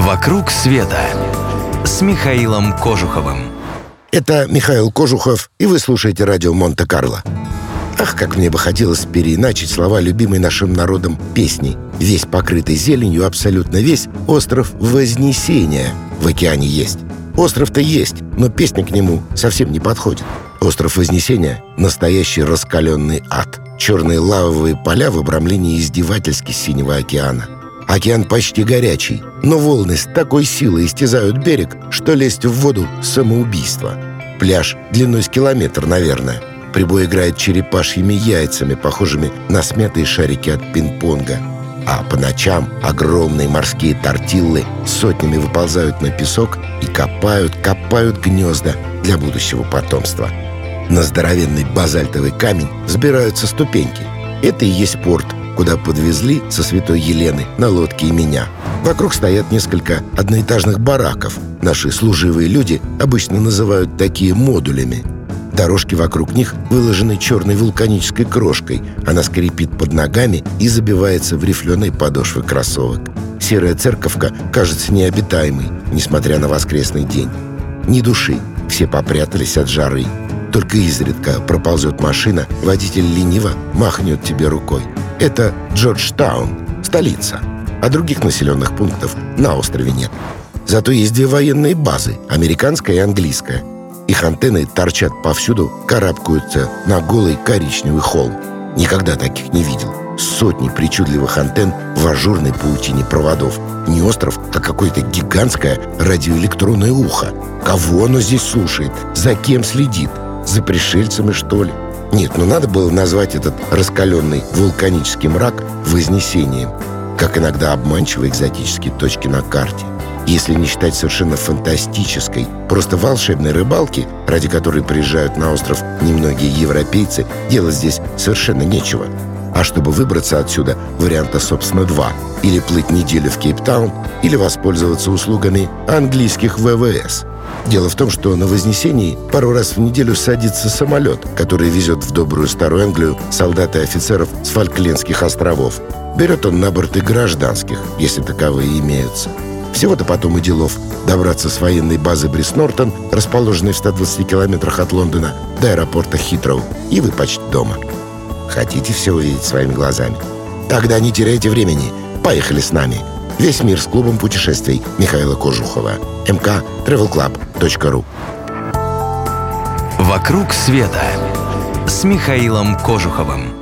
«Вокруг света» с Михаилом Кожуховым. Это Михаил Кожухов, и вы слушаете радио Монте-Карло. Ах, как мне бы хотелось переиначить слова любимой нашим народом песни. Весь покрытый зеленью, абсолютно весь, остров Вознесения в океане есть. Остров-то есть, но песня к нему совсем не подходит. Остров Вознесения — настоящий раскаленный ад. Черные лавовые поля в обрамлении издевательски синего океана — Океан почти горячий, но волны с такой силой истязают берег, что лезть в воду — самоубийство. Пляж длиной с километр, наверное. Прибой играет черепашьими яйцами, похожими на смятые шарики от пинг-понга. А по ночам огромные морские тортиллы сотнями выползают на песок и копают, копают гнезда для будущего потомства. На здоровенный базальтовый камень взбираются ступеньки. Это и есть порт — куда подвезли со святой Елены на лодке и меня. Вокруг стоят несколько одноэтажных бараков. Наши служивые люди обычно называют такие модулями. Дорожки вокруг них выложены черной вулканической крошкой. Она скрипит под ногами и забивается в рифленые подошвы кроссовок. Серая церковка кажется необитаемой, несмотря на воскресный день. Ни души, все попрятались от жары. Только изредка проползет машина, водитель лениво махнет тебе рукой. Это Джорджтаун, столица. А других населенных пунктов на острове нет. Зато есть две военные базы, американская и английская. Их антенны торчат повсюду, карабкаются на голый коричневый холм. Никогда таких не видел. Сотни причудливых антенн в ажурной паутине проводов. Не остров, а какое-то гигантское радиоэлектронное ухо. Кого оно здесь слушает? За кем следит? За пришельцами, что ли? Нет, ну надо было назвать этот раскаленный вулканический мрак вознесением, как иногда обманчивые экзотические точки на карте. Если не считать совершенно фантастической, просто волшебной рыбалки, ради которой приезжают на остров немногие европейцы, делать здесь совершенно нечего. А чтобы выбраться отсюда, варианта, собственно, два. Или плыть неделю в Кейптаун, или воспользоваться услугами английских ВВС – Дело в том, что на Вознесении пару раз в неделю садится самолет, который везет в добрую старую Англию солдат и офицеров с Фольклендских островов. Берет он на борт и гражданских, если таковые имеются. Всего-то потом и делов добраться с военной базы Брис-Нортон, расположенной в 120 километрах от Лондона, до аэропорта Хитроу, и вы почти дома. Хотите все увидеть своими глазами? Тогда не теряйте времени. Поехали с нами. Весь мир с клубом путешествий Михаила Кожухова. МК travelclub.ru «Вокруг света» с Михаилом Кожуховым.